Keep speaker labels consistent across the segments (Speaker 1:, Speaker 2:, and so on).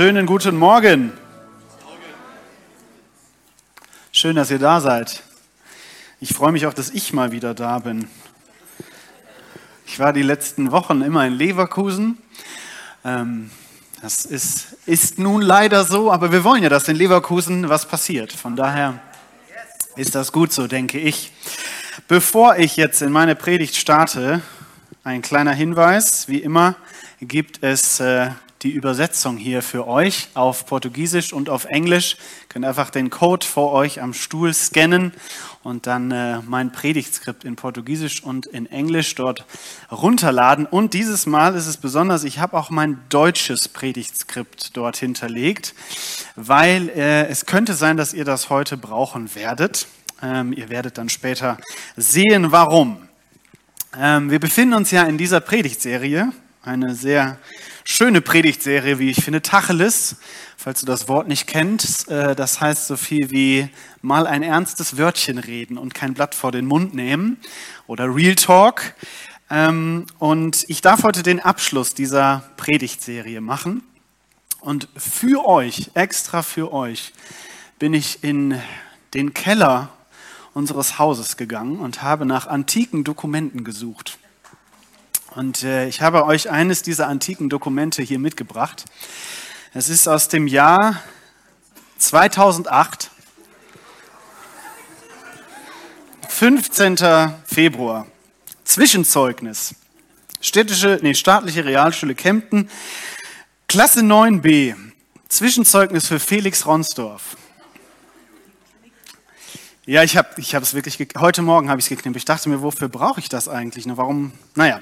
Speaker 1: Schönen guten Morgen. Schön, dass ihr da seid. Ich freue mich auch, dass ich mal wieder da bin. Ich war die letzten Wochen immer in Leverkusen. Ähm, das ist, ist nun leider so, aber wir wollen ja, dass in Leverkusen was passiert. Von daher ist das gut so, denke ich. Bevor ich jetzt in meine Predigt starte, ein kleiner Hinweis. Wie immer gibt es äh, die Übersetzung hier für euch auf Portugiesisch und auf Englisch. Ihr könnt einfach den Code vor euch am Stuhl scannen und dann äh, mein Predigtskript in Portugiesisch und in Englisch dort runterladen. Und dieses Mal ist es besonders, ich habe auch mein deutsches Predigtskript dort hinterlegt, weil äh, es könnte sein, dass ihr das heute brauchen werdet. Ähm, ihr werdet dann später sehen, warum. Ähm, wir befinden uns ja in dieser Predigtserie, eine sehr schöne Predigtserie, wie ich finde, Tacheles, falls du das Wort nicht kennst. Äh, das heißt so viel wie mal ein ernstes Wörtchen reden und kein Blatt vor den Mund nehmen oder Real Talk. Ähm, und ich darf heute den Abschluss dieser Predigtserie machen. Und für euch, extra für euch, bin ich in den Keller unseres Hauses gegangen und habe nach antiken Dokumenten gesucht. Und äh, ich habe euch eines dieser antiken Dokumente hier mitgebracht. Es ist aus dem Jahr 2008, 15. Februar. Zwischenzeugnis. Städtische, nee, staatliche Realschule Kempten, Klasse 9b. Zwischenzeugnis für Felix Ronsdorf. Ja, ich habe ich es wirklich, heute Morgen habe ich es geknippt. Ich dachte mir, wofür brauche ich das eigentlich? Ne? Warum? Naja,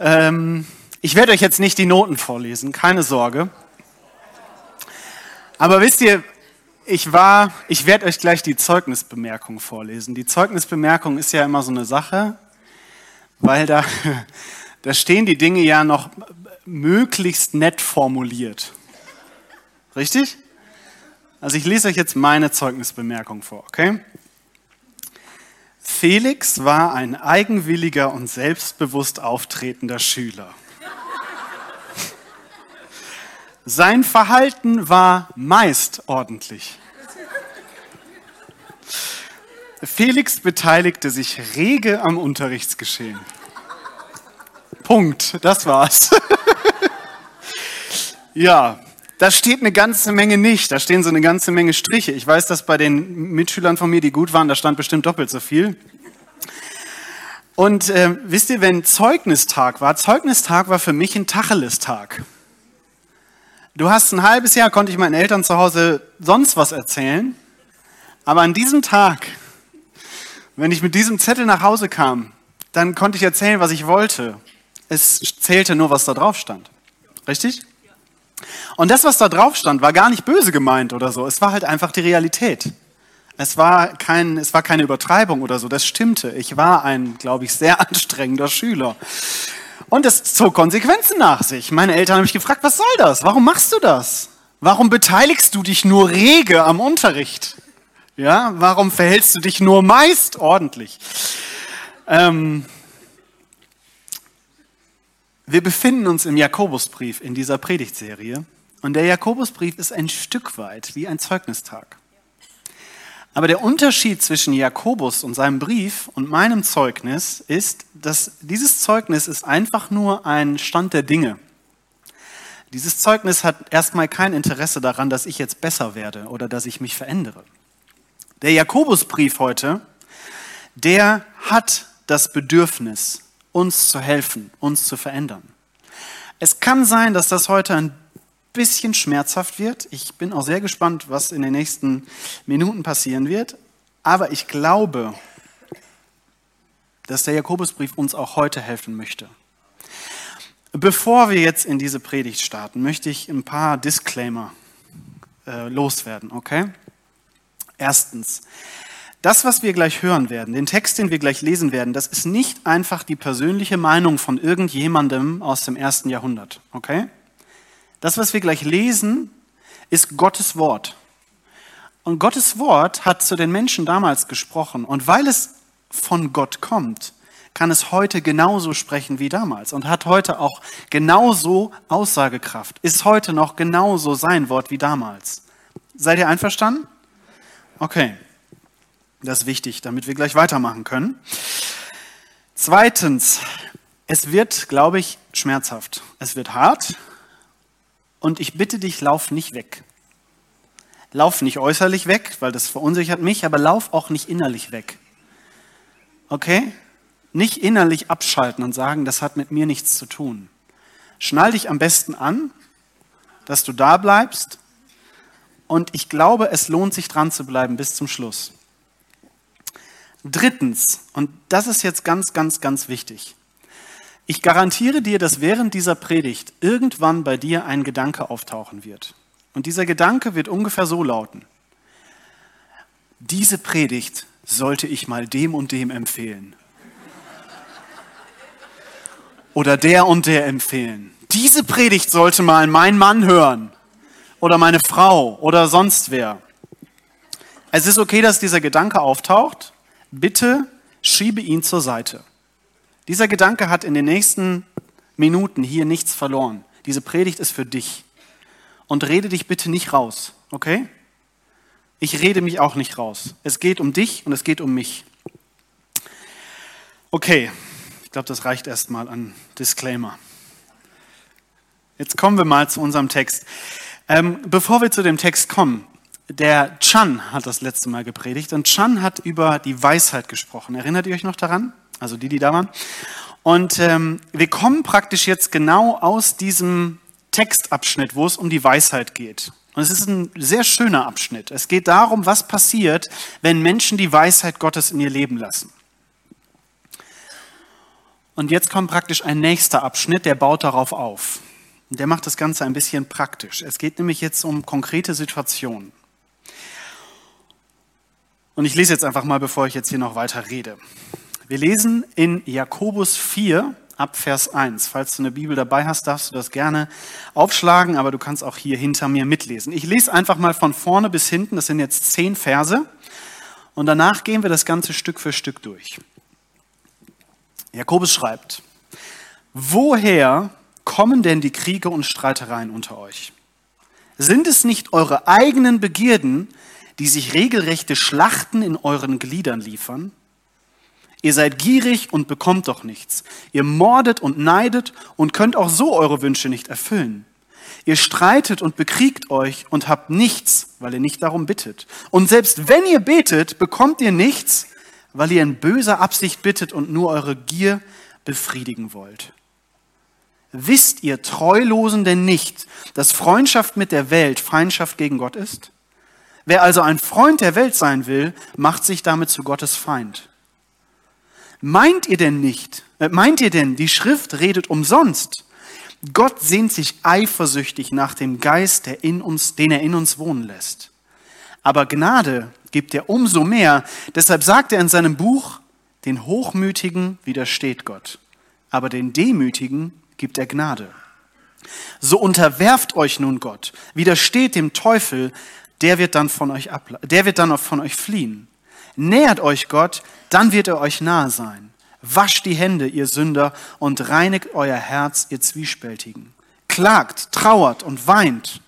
Speaker 1: ähm, ich werde euch jetzt nicht die Noten vorlesen, keine Sorge. Aber wisst ihr, ich war, ich werde euch gleich die Zeugnisbemerkung vorlesen. Die Zeugnisbemerkung ist ja immer so eine Sache, weil da, da stehen die Dinge ja noch möglichst nett formuliert. Richtig? Also ich lese euch jetzt meine Zeugnisbemerkung vor, okay? Felix war ein eigenwilliger und selbstbewusst auftretender Schüler. Sein Verhalten war meist ordentlich. Felix beteiligte sich rege am Unterrichtsgeschehen. Punkt, das war's. ja, da steht eine ganze Menge nicht. Da stehen so eine ganze Menge Striche. Ich weiß, dass bei den Mitschülern von mir, die gut waren, da stand bestimmt doppelt so viel. Und äh, wisst ihr, wenn Zeugnistag war, Zeugnistag war für mich ein Tacheles-Tag. Du hast ein halbes Jahr, konnte ich meinen Eltern zu Hause sonst was erzählen. Aber an diesem Tag, wenn ich mit diesem Zettel nach Hause kam, dann konnte ich erzählen, was ich wollte. Es zählte nur, was da drauf stand. Richtig? Und das, was da drauf stand, war gar nicht böse gemeint oder so. Es war halt einfach die Realität. Es war, kein, es war keine Übertreibung oder so, das stimmte. Ich war ein, glaube ich, sehr anstrengender Schüler. Und es zog Konsequenzen nach sich. Meine Eltern haben mich gefragt, was soll das? Warum machst du das? Warum beteiligst du dich nur rege am Unterricht? Ja, warum verhältst du dich nur meist ordentlich? Ähm, wir befinden uns im Jakobusbrief in dieser Predigtserie und der Jakobusbrief ist ein Stück weit wie ein Zeugnistag. Aber der Unterschied zwischen Jakobus und seinem Brief und meinem Zeugnis ist, dass dieses Zeugnis ist einfach nur ein Stand der Dinge. Dieses Zeugnis hat erstmal kein Interesse daran, dass ich jetzt besser werde oder dass ich mich verändere. Der Jakobusbrief heute, der hat das Bedürfnis, uns zu helfen, uns zu verändern. Es kann sein, dass das heute ein bisschen schmerzhaft wird. Ich bin auch sehr gespannt, was in den nächsten Minuten passieren wird. Aber ich glaube, dass der Jakobusbrief uns auch heute helfen möchte. Bevor wir jetzt in diese Predigt starten, möchte ich ein paar Disclaimer äh, loswerden, okay? Erstens, das, was wir gleich hören werden, den Text, den wir gleich lesen werden, das ist nicht einfach die persönliche Meinung von irgendjemandem aus dem ersten Jahrhundert. Okay? Das, was wir gleich lesen, ist Gottes Wort. Und Gottes Wort hat zu den Menschen damals gesprochen. Und weil es von Gott kommt, kann es heute genauso sprechen wie damals und hat heute auch genauso Aussagekraft, ist heute noch genauso sein Wort wie damals. Seid ihr einverstanden? Okay, das ist wichtig, damit wir gleich weitermachen können. Zweitens, es wird, glaube ich, schmerzhaft. Es wird hart und ich bitte dich, lauf nicht weg. Lauf nicht äußerlich weg, weil das verunsichert mich, aber lauf auch nicht innerlich weg. Okay? Nicht innerlich abschalten und sagen, das hat mit mir nichts zu tun. Schnall dich am besten an, dass du da bleibst. Und ich glaube, es lohnt sich dran zu bleiben bis zum Schluss. Drittens, und das ist jetzt ganz, ganz, ganz wichtig. Ich garantiere dir, dass während dieser Predigt irgendwann bei dir ein Gedanke auftauchen wird. Und dieser Gedanke wird ungefähr so lauten. Diese Predigt sollte ich mal dem und dem empfehlen. Oder der und der empfehlen. Diese Predigt sollte mal mein Mann hören. Oder meine Frau oder sonst wer. Es ist okay, dass dieser Gedanke auftaucht. Bitte schiebe ihn zur Seite. Dieser Gedanke hat in den nächsten Minuten hier nichts verloren. Diese Predigt ist für dich. Und rede dich bitte nicht raus, okay? Ich rede mich auch nicht raus. Es geht um dich und es geht um mich. Okay, ich glaube, das reicht erstmal an Disclaimer. Jetzt kommen wir mal zu unserem Text. Ähm, bevor wir zu dem Text kommen, der Chan hat das letzte Mal gepredigt und Chan hat über die Weisheit gesprochen. Erinnert ihr euch noch daran? Also die, die da waren. Und ähm, wir kommen praktisch jetzt genau aus diesem Textabschnitt, wo es um die Weisheit geht. Und es ist ein sehr schöner Abschnitt. Es geht darum, was passiert, wenn Menschen die Weisheit Gottes in ihr Leben lassen. Und jetzt kommt praktisch ein nächster Abschnitt, der baut darauf auf. Und der macht das Ganze ein bisschen praktisch. Es geht nämlich jetzt um konkrete Situationen. Und ich lese jetzt einfach mal, bevor ich jetzt hier noch weiter rede. Wir lesen in Jakobus 4, ab Vers 1. Falls du eine Bibel dabei hast, darfst du das gerne aufschlagen, aber du kannst auch hier hinter mir mitlesen. Ich lese einfach mal von vorne bis hinten, das sind jetzt zehn Verse, und danach gehen wir das Ganze Stück für Stück durch. Jakobus schreibt, woher kommen denn die Kriege und Streitereien unter euch? Sind es nicht eure eigenen Begierden, die sich regelrechte Schlachten in euren Gliedern liefern? Ihr seid gierig und bekommt doch nichts. Ihr mordet und neidet und könnt auch so eure Wünsche nicht erfüllen. Ihr streitet und bekriegt euch und habt nichts, weil ihr nicht darum bittet. Und selbst wenn ihr betet, bekommt ihr nichts, weil ihr in böser Absicht bittet und nur eure Gier befriedigen wollt. Wisst ihr Treulosen denn nicht, dass Freundschaft mit der Welt Feindschaft gegen Gott ist? Wer also ein Freund der Welt sein will, macht sich damit zu Gottes Feind. Meint ihr denn nicht, äh, meint ihr denn, die Schrift redet umsonst? Gott sehnt sich eifersüchtig nach dem Geist, der in uns, den er in uns wohnen lässt. Aber Gnade gibt er umso mehr. Deshalb sagt er in seinem Buch, den Hochmütigen widersteht Gott, aber den Demütigen gibt er Gnade. So unterwerft euch nun Gott, widersteht dem Teufel, der wird dann von euch, der wird dann von euch fliehen. Nähert euch Gott, dann wird er euch nahe sein. Wascht die Hände, ihr Sünder, und reinigt euer Herz, ihr Zwiespältigen. Klagt, trauert und weint.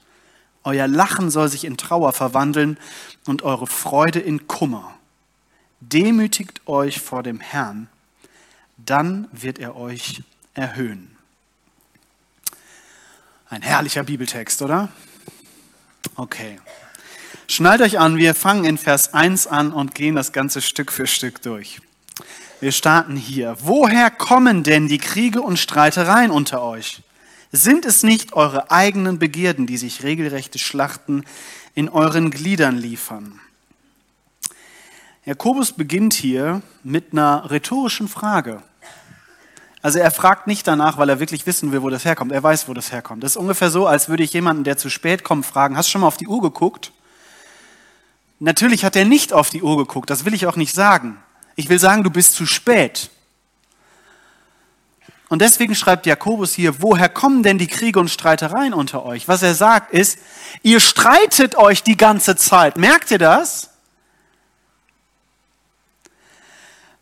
Speaker 1: Euer Lachen soll sich in Trauer verwandeln und eure Freude in Kummer. Demütigt euch vor dem Herrn, dann wird er euch erhöhen. Ein herrlicher Bibeltext, oder? Okay. Schnallt euch an, wir fangen in Vers 1 an und gehen das ganze Stück für Stück durch. Wir starten hier. Woher kommen denn die Kriege und Streitereien unter euch? Sind es nicht eure eigenen Begierden, die sich regelrechte Schlachten in euren Gliedern liefern? Jakobus beginnt hier mit einer rhetorischen Frage. Also er fragt nicht danach, weil er wirklich wissen will, wo das herkommt. Er weiß, wo das herkommt. Das ist ungefähr so, als würde ich jemanden, der zu spät kommt, fragen, hast du schon mal auf die Uhr geguckt? Natürlich hat er nicht auf die Uhr geguckt, das will ich auch nicht sagen. Ich will sagen, du bist zu spät. Und deswegen schreibt Jakobus hier, woher kommen denn die Kriege und Streitereien unter euch? Was er sagt ist, ihr streitet euch die ganze Zeit. Merkt ihr das?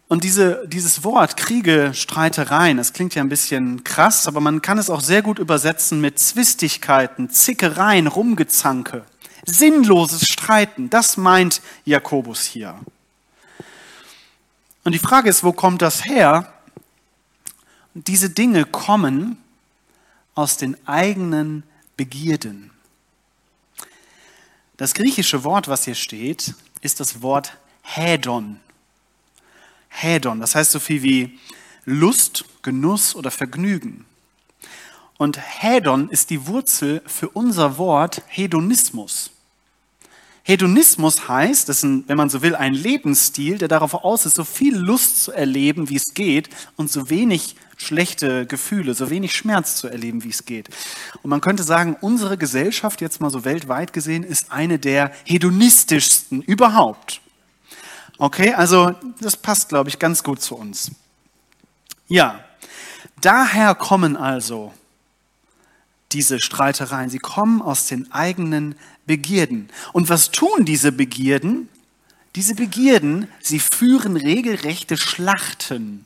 Speaker 1: Und diese, dieses Wort Kriege, Streitereien, das klingt ja ein bisschen krass, aber man kann es auch sehr gut übersetzen mit Zwistigkeiten, Zickereien, Rumgezanke, sinnloses Streiten. Das meint Jakobus hier. Und die Frage ist, wo kommt das her? Diese Dinge kommen aus den eigenen Begierden. Das griechische Wort, was hier steht, ist das Wort Hädon. Hädon. Das heißt so viel wie Lust, Genuss oder Vergnügen. Und Hädon ist die Wurzel für unser Wort Hedonismus. Hedonismus heißt, das ist ein, wenn man so will, ein Lebensstil, der darauf aus ist, so viel Lust zu erleben, wie es geht, und so wenig schlechte Gefühle, so wenig Schmerz zu erleben, wie es geht. Und man könnte sagen, unsere Gesellschaft, jetzt mal so weltweit gesehen, ist eine der hedonistischsten überhaupt. Okay, also das passt, glaube ich, ganz gut zu uns. Ja, daher kommen also diese Streitereien. Sie kommen aus den eigenen Begierden. Und was tun diese Begierden? Diese Begierden, sie führen regelrechte Schlachten.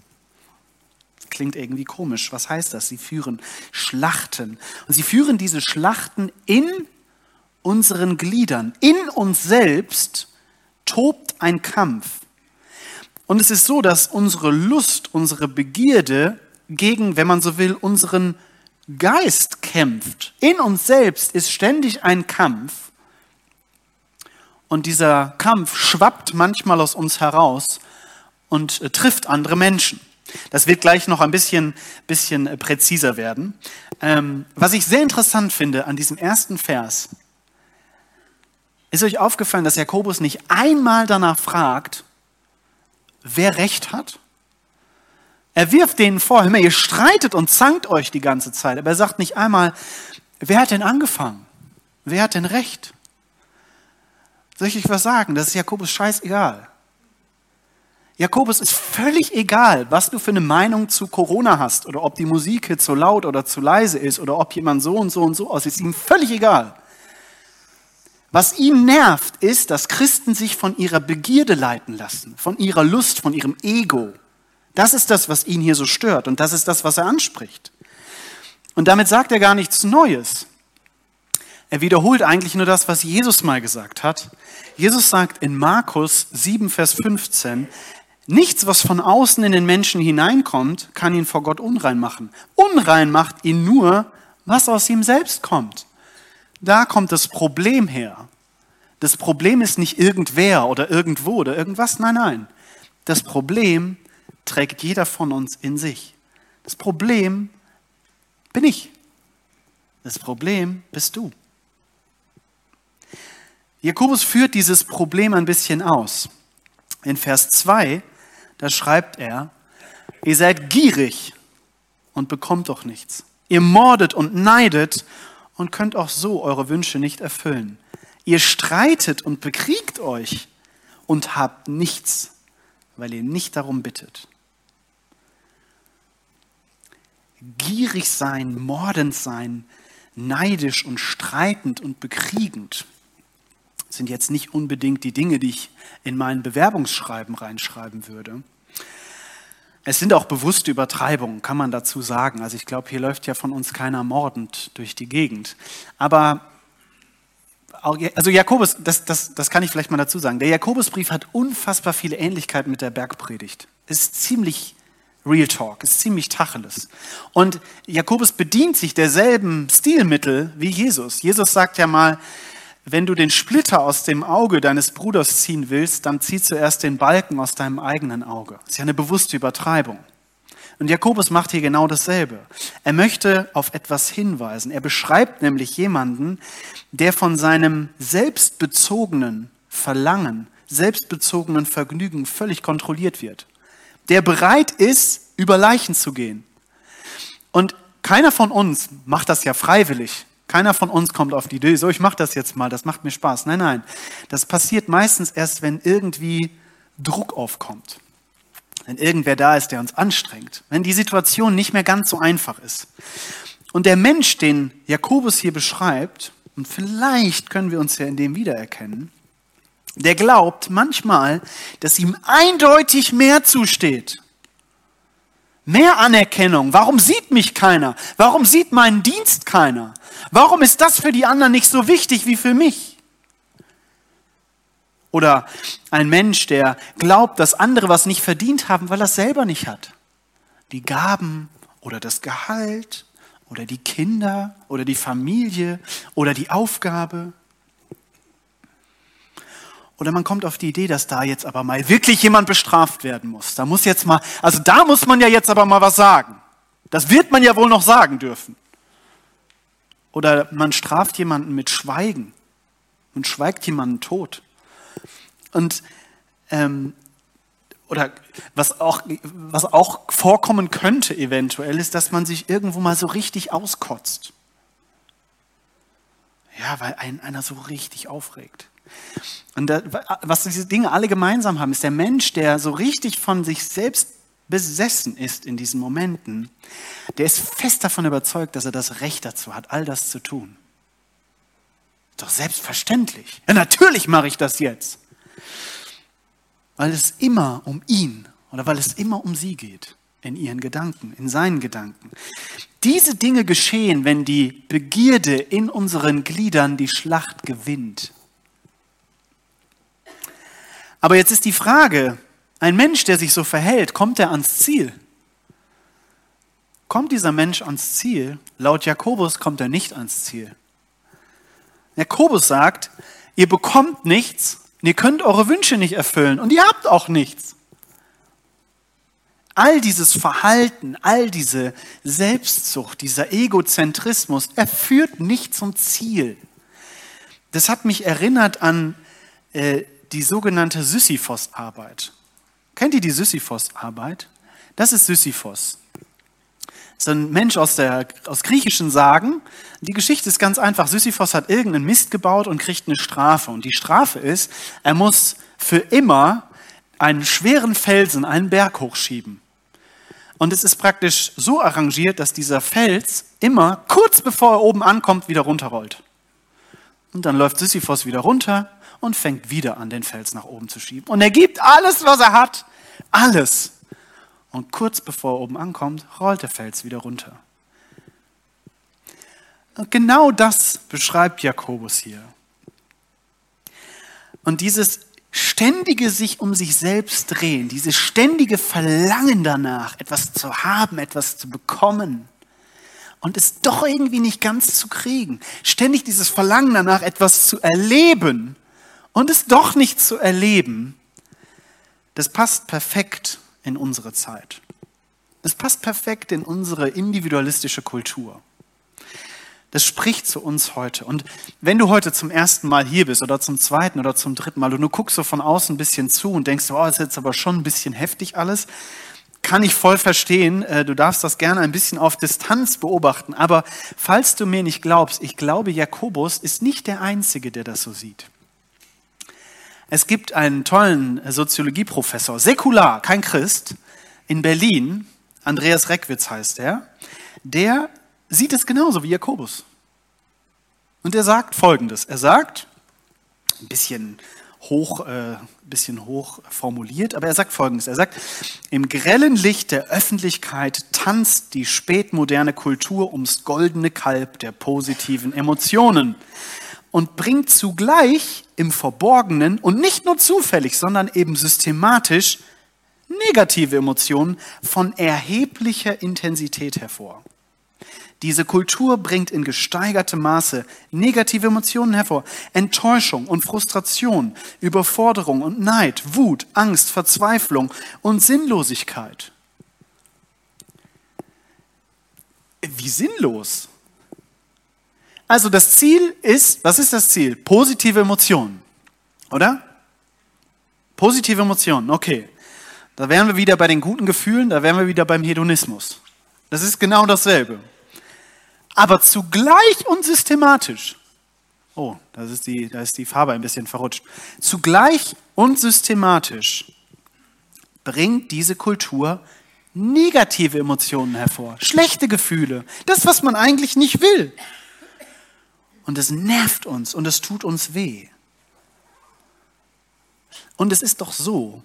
Speaker 1: Klingt irgendwie komisch. Was heißt das? Sie führen Schlachten. Und sie führen diese Schlachten in unseren Gliedern, in uns selbst tobt ein Kampf. Und es ist so, dass unsere Lust, unsere Begierde gegen, wenn man so will, unseren Geist kämpft. In uns selbst ist ständig ein Kampf. Und dieser Kampf schwappt manchmal aus uns heraus und äh, trifft andere Menschen. Das wird gleich noch ein bisschen, bisschen äh, präziser werden. Ähm, was ich sehr interessant finde an diesem ersten Vers, ist euch aufgefallen, dass Jakobus nicht einmal danach fragt, wer Recht hat? Er wirft denen vor, hör mal, ihr streitet und zankt euch die ganze Zeit, aber er sagt nicht einmal, wer hat denn angefangen? Wer hat denn Recht? Soll ich euch was sagen? Das ist Jakobus scheißegal. Jakobus ist völlig egal, was du für eine Meinung zu Corona hast oder ob die Musik hier zu laut oder zu leise ist oder ob jemand so und so und so aussieht, ist ihm völlig egal. Was ihn nervt, ist, dass Christen sich von ihrer Begierde leiten lassen, von ihrer Lust, von ihrem Ego. Das ist das, was ihn hier so stört und das ist das, was er anspricht. Und damit sagt er gar nichts Neues. Er wiederholt eigentlich nur das, was Jesus mal gesagt hat. Jesus sagt in Markus 7, Vers 15, nichts, was von außen in den Menschen hineinkommt, kann ihn vor Gott unrein machen. Unrein macht ihn nur, was aus ihm selbst kommt. Da kommt das Problem her. Das Problem ist nicht irgendwer oder irgendwo oder irgendwas, nein, nein. Das Problem trägt jeder von uns in sich. Das Problem bin ich. Das Problem bist du. Jakobus führt dieses Problem ein bisschen aus. In Vers 2, da schreibt er, ihr seid gierig und bekommt doch nichts. Ihr mordet und neidet und könnt auch so eure Wünsche nicht erfüllen. Ihr streitet und bekriegt euch und habt nichts, weil ihr nicht darum bittet. Gierig sein, mordend sein, neidisch und streitend und bekriegend sind jetzt nicht unbedingt die Dinge, die ich in mein Bewerbungsschreiben reinschreiben würde. Es sind auch bewusste Übertreibungen, kann man dazu sagen. Also ich glaube, hier läuft ja von uns keiner mordend durch die Gegend. Aber also Jakobus, das, das, das kann ich vielleicht mal dazu sagen. Der Jakobusbrief hat unfassbar viele Ähnlichkeiten mit der Bergpredigt. Ist ziemlich Real Talk, ist ziemlich Tacheles. Und Jakobus bedient sich derselben Stilmittel wie Jesus. Jesus sagt ja mal, wenn du den Splitter aus dem Auge deines Bruders ziehen willst, dann zieh zuerst den Balken aus deinem eigenen Auge. Das ist ja eine bewusste Übertreibung. Und Jakobus macht hier genau dasselbe. Er möchte auf etwas hinweisen. Er beschreibt nämlich jemanden, der von seinem selbstbezogenen Verlangen, selbstbezogenen Vergnügen völlig kontrolliert wird. Der bereit ist, über Leichen zu gehen. Und keiner von uns macht das ja freiwillig. Keiner von uns kommt auf die Idee, so ich mache das jetzt mal, das macht mir Spaß. Nein, nein, das passiert meistens erst, wenn irgendwie Druck aufkommt. Wenn irgendwer da ist, der uns anstrengt. Wenn die Situation nicht mehr ganz so einfach ist. Und der Mensch, den Jakobus hier beschreibt, und vielleicht können wir uns ja in dem wiedererkennen, der glaubt manchmal, dass ihm eindeutig mehr zusteht. Mehr Anerkennung. Warum sieht mich keiner? Warum sieht meinen Dienst keiner? Warum ist das für die anderen nicht so wichtig wie für mich? Oder ein Mensch, der glaubt, dass andere was nicht verdient haben, weil er es selber nicht hat. Die Gaben oder das Gehalt oder die Kinder oder die Familie oder die Aufgabe. Oder man kommt auf die Idee, dass da jetzt aber mal wirklich jemand bestraft werden muss. Da muss jetzt mal, also da muss man ja jetzt aber mal was sagen. Das wird man ja wohl noch sagen dürfen. Oder man straft jemanden mit Schweigen und schweigt jemanden tot. Und ähm, oder was auch, was auch vorkommen könnte eventuell, ist, dass man sich irgendwo mal so richtig auskotzt. Ja, weil einen einer so richtig aufregt. Und da, was diese Dinge alle gemeinsam haben, ist der Mensch, der so richtig von sich selbst besessen ist in diesen Momenten, der ist fest davon überzeugt, dass er das Recht dazu hat, all das zu tun. Doch selbstverständlich. Ja, natürlich mache ich das jetzt weil es immer um ihn oder weil es immer um sie geht, in ihren Gedanken, in seinen Gedanken. Diese Dinge geschehen, wenn die Begierde in unseren Gliedern die Schlacht gewinnt. Aber jetzt ist die Frage, ein Mensch, der sich so verhält, kommt er ans Ziel? Kommt dieser Mensch ans Ziel? Laut Jakobus kommt er nicht ans Ziel. Jakobus sagt, ihr bekommt nichts, ihr könnt eure Wünsche nicht erfüllen und ihr habt auch nichts. All dieses Verhalten, all diese Selbstsucht, dieser Egozentrismus, er führt nicht zum Ziel. Das hat mich erinnert an äh, die sogenannte Sisyphos-Arbeit. Kennt ihr die Sisyphos-Arbeit? Das ist Sisyphos ist ein Mensch aus, der, aus griechischen Sagen. Die Geschichte ist ganz einfach. Sisyphos hat irgendeinen Mist gebaut und kriegt eine Strafe. Und die Strafe ist, er muss für immer einen schweren Felsen einen Berg hochschieben. Und es ist praktisch so arrangiert, dass dieser Fels immer kurz bevor er oben ankommt, wieder runterrollt. Und dann läuft Sisyphos wieder runter und fängt wieder an, den Fels nach oben zu schieben. Und er gibt alles, was er hat. Alles. Und kurz bevor er oben ankommt, rollt der Fels wieder runter. Und genau das beschreibt Jakobus hier. Und dieses ständige sich um sich selbst drehen, dieses ständige Verlangen danach, etwas zu haben, etwas zu bekommen und es doch irgendwie nicht ganz zu kriegen. Ständig dieses Verlangen danach, etwas zu erleben und es doch nicht zu erleben, das passt perfekt in unsere Zeit. Das passt perfekt in unsere individualistische Kultur. Das spricht zu uns heute. Und wenn du heute zum ersten Mal hier bist oder zum zweiten oder zum dritten Mal und du guckst so von außen ein bisschen zu und denkst, oh, das ist jetzt aber schon ein bisschen heftig alles, kann ich voll verstehen. Äh, du darfst das gerne ein bisschen auf Distanz beobachten. Aber falls du mir nicht glaubst, ich glaube, Jakobus ist nicht der Einzige, der das so sieht. Es gibt einen tollen Soziologieprofessor, säkular, kein Christ, in Berlin, Andreas Reckwitz heißt er, der sieht es genauso wie Jakobus. Und er sagt Folgendes. Er sagt, ein bisschen hoch, äh, bisschen hoch formuliert, aber er sagt Folgendes. Er sagt, im grellen Licht der Öffentlichkeit tanzt die spätmoderne Kultur ums goldene Kalb der positiven Emotionen und bringt zugleich im Verborgenen und nicht nur zufällig, sondern eben systematisch negative Emotionen von erheblicher Intensität hervor. Diese Kultur bringt in gesteigertem Maße negative Emotionen hervor. Enttäuschung und Frustration, Überforderung und Neid, Wut, Angst, Verzweiflung und Sinnlosigkeit. Wie sinnlos? Also das Ziel ist, was ist das Ziel? Positive Emotionen, oder? Positive Emotionen, okay. Da wären wir wieder bei den guten Gefühlen, da wären wir wieder beim Hedonismus. Das ist genau dasselbe. Aber zugleich und systematisch. Oh, das ist die, da ist die Farbe ein bisschen verrutscht. Zugleich und systematisch bringt diese Kultur negative Emotionen hervor, schlechte Gefühle, das, was man eigentlich nicht will und es nervt uns und es tut uns weh. Und es ist doch so,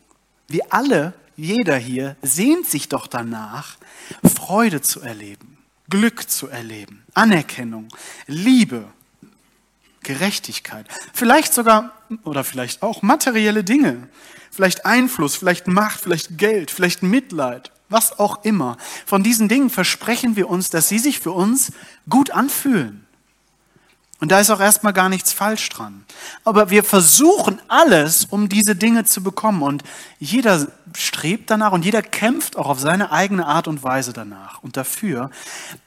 Speaker 1: wir alle, jeder hier, sehnt sich doch danach, Freude zu erleben, Glück zu erleben, Anerkennung, Liebe, Gerechtigkeit, vielleicht sogar oder vielleicht auch materielle Dinge, vielleicht Einfluss, vielleicht Macht, vielleicht Geld, vielleicht Mitleid, was auch immer. Von diesen Dingen versprechen wir uns, dass sie sich für uns gut anfühlen. Und da ist auch erstmal gar nichts falsch dran. Aber wir versuchen alles, um diese Dinge zu bekommen. Und jeder strebt danach und jeder kämpft auch auf seine eigene Art und Weise danach und dafür.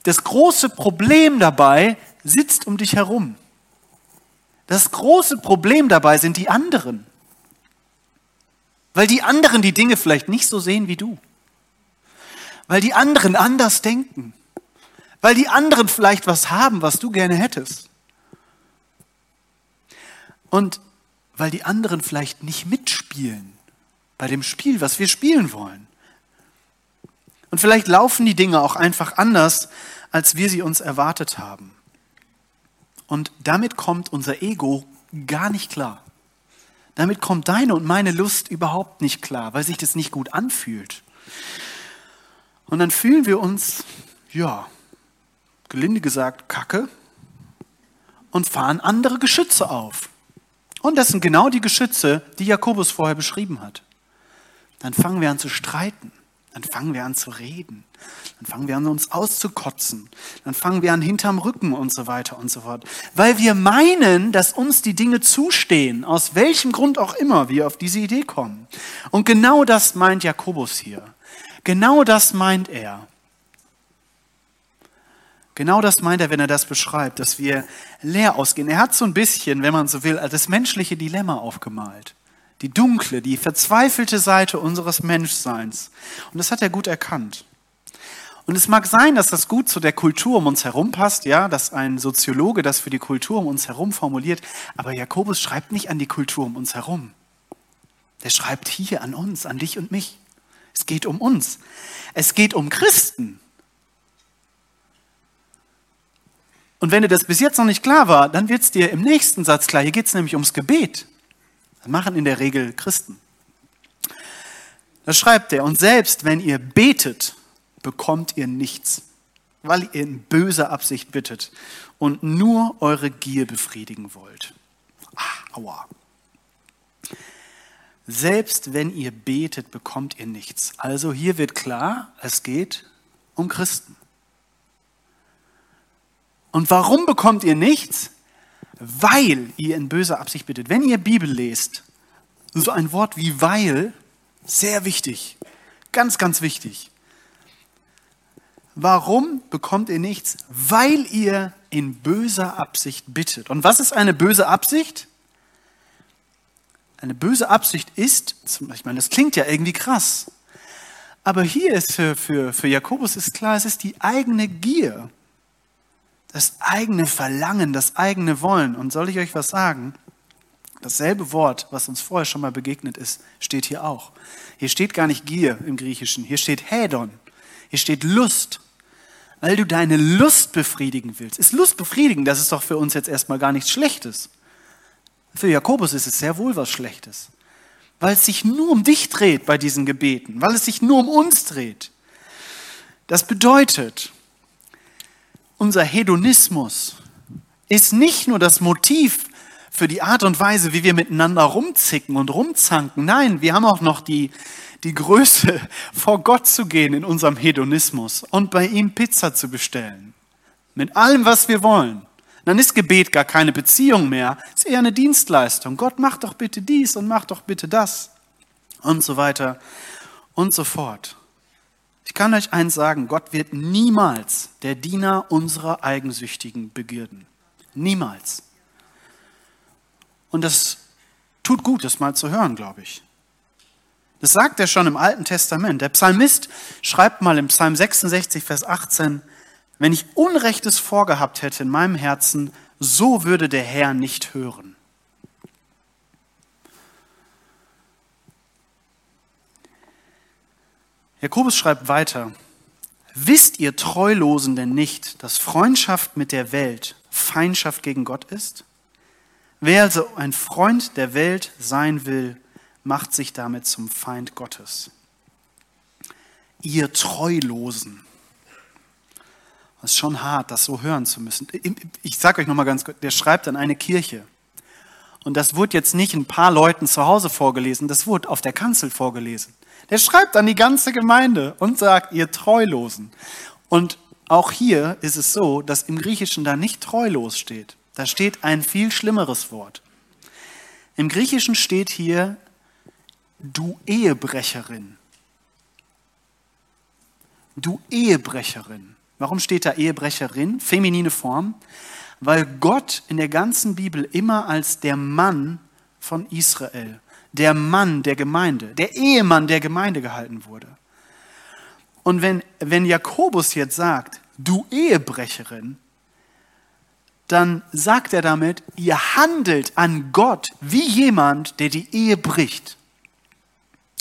Speaker 1: Das große Problem dabei sitzt um dich herum. Das große Problem dabei sind die anderen. Weil die anderen die Dinge vielleicht nicht so sehen wie du. Weil die anderen anders denken. Weil die anderen vielleicht was haben, was du gerne hättest. Und weil die anderen vielleicht nicht mitspielen bei dem Spiel, was wir spielen wollen. Und vielleicht laufen die Dinge auch einfach anders, als wir sie uns erwartet haben. Und damit kommt unser Ego gar nicht klar. Damit kommt deine und meine Lust überhaupt nicht klar, weil sich das nicht gut anfühlt. Und dann fühlen wir uns, ja, gelinde gesagt, kacke und fahren andere Geschütze auf. Und das sind genau die Geschütze, die Jakobus vorher beschrieben hat. Dann fangen wir an zu streiten. Dann fangen wir an zu reden. Dann fangen wir an, uns auszukotzen. Dann fangen wir an, hinterm Rücken und so weiter und so fort. Weil wir meinen, dass uns die Dinge zustehen, aus welchem Grund auch immer wir auf diese Idee kommen. Und genau das meint Jakobus hier. Genau das meint er. Genau das meint er, wenn er das beschreibt, dass wir leer ausgehen. Er hat so ein bisschen, wenn man so will, das menschliche Dilemma aufgemalt die dunkle, die verzweifelte Seite unseres Menschseins. Und das hat er gut erkannt. Und es mag sein, dass das gut zu der Kultur um uns herum passt, ja, dass ein Soziologe das für die Kultur um uns herum formuliert, aber Jakobus schreibt nicht an die Kultur um uns herum. Der schreibt hier an uns, an dich und mich. Es geht um uns. Es geht um Christen. Und wenn dir das bis jetzt noch nicht klar war, dann wird es dir im nächsten Satz klar. Hier geht es nämlich ums Gebet. Das machen in der Regel Christen. Da schreibt er, und selbst wenn ihr betet, bekommt ihr nichts, weil ihr in böser Absicht bittet und nur eure Gier befriedigen wollt. Ah, aua. Selbst wenn ihr betet, bekommt ihr nichts. Also hier wird klar, es geht um Christen. Und warum bekommt ihr nichts? weil ihr in böser Absicht bittet. Wenn ihr Bibel lest, so ein Wort wie weil, sehr wichtig, ganz, ganz wichtig. Warum bekommt ihr nichts? Weil ihr in böser Absicht bittet. Und was ist eine böse Absicht? Eine böse Absicht ist, ich meine, das klingt ja irgendwie krass, aber hier ist für, für, für Jakobus ist klar, es ist die eigene Gier das eigene Verlangen, das eigene Wollen. Und soll ich euch was sagen? Dasselbe Wort, was uns vorher schon mal begegnet ist, steht hier auch. Hier steht gar nicht Gier im Griechischen, hier steht Hädon, hier steht Lust, weil du deine Lust befriedigen willst. Ist Lust befriedigen, das ist doch für uns jetzt erstmal gar nichts Schlechtes. Für Jakobus ist es sehr wohl was Schlechtes, weil es sich nur um dich dreht bei diesen Gebeten, weil es sich nur um uns dreht. Das bedeutet, unser Hedonismus ist nicht nur das Motiv für die Art und Weise, wie wir miteinander rumzicken und rumzanken. Nein, wir haben auch noch die, die Größe, vor Gott zu gehen in unserem Hedonismus und bei ihm Pizza zu bestellen. Mit allem, was wir wollen. Dann ist Gebet gar keine Beziehung mehr, ist eher eine Dienstleistung. Gott, mach doch bitte dies und mach doch bitte das. Und so weiter und so fort. Ich kann euch eins sagen, Gott wird niemals der Diener unserer eigensüchtigen Begierden. Niemals. Und das tut gut, das mal zu hören, glaube ich. Das sagt er schon im Alten Testament. Der Psalmist schreibt mal im Psalm 66, Vers 18, wenn ich Unrechtes vorgehabt hätte in meinem Herzen, so würde der Herr nicht hören. Jakobus schreibt weiter, wisst ihr Treulosen denn nicht, dass Freundschaft mit der Welt Feindschaft gegen Gott ist? Wer also ein Freund der Welt sein will, macht sich damit zum Feind Gottes. Ihr Treulosen. Das ist schon hart, das so hören zu müssen. Ich sage euch nochmal ganz kurz, der schreibt an eine Kirche. Und das wurde jetzt nicht ein paar Leuten zu Hause vorgelesen, das wurde auf der Kanzel vorgelesen. Der schreibt an die ganze Gemeinde und sagt, ihr Treulosen. Und auch hier ist es so, dass im Griechischen da nicht treulos steht. Da steht ein viel schlimmeres Wort. Im Griechischen steht hier, du Ehebrecherin. Du Ehebrecherin. Warum steht da Ehebrecherin? Feminine Form weil Gott in der ganzen Bibel immer als der Mann von Israel, der Mann der Gemeinde, der Ehemann der Gemeinde gehalten wurde. Und wenn, wenn Jakobus jetzt sagt, du Ehebrecherin, dann sagt er damit, ihr handelt an Gott wie jemand, der die Ehe bricht.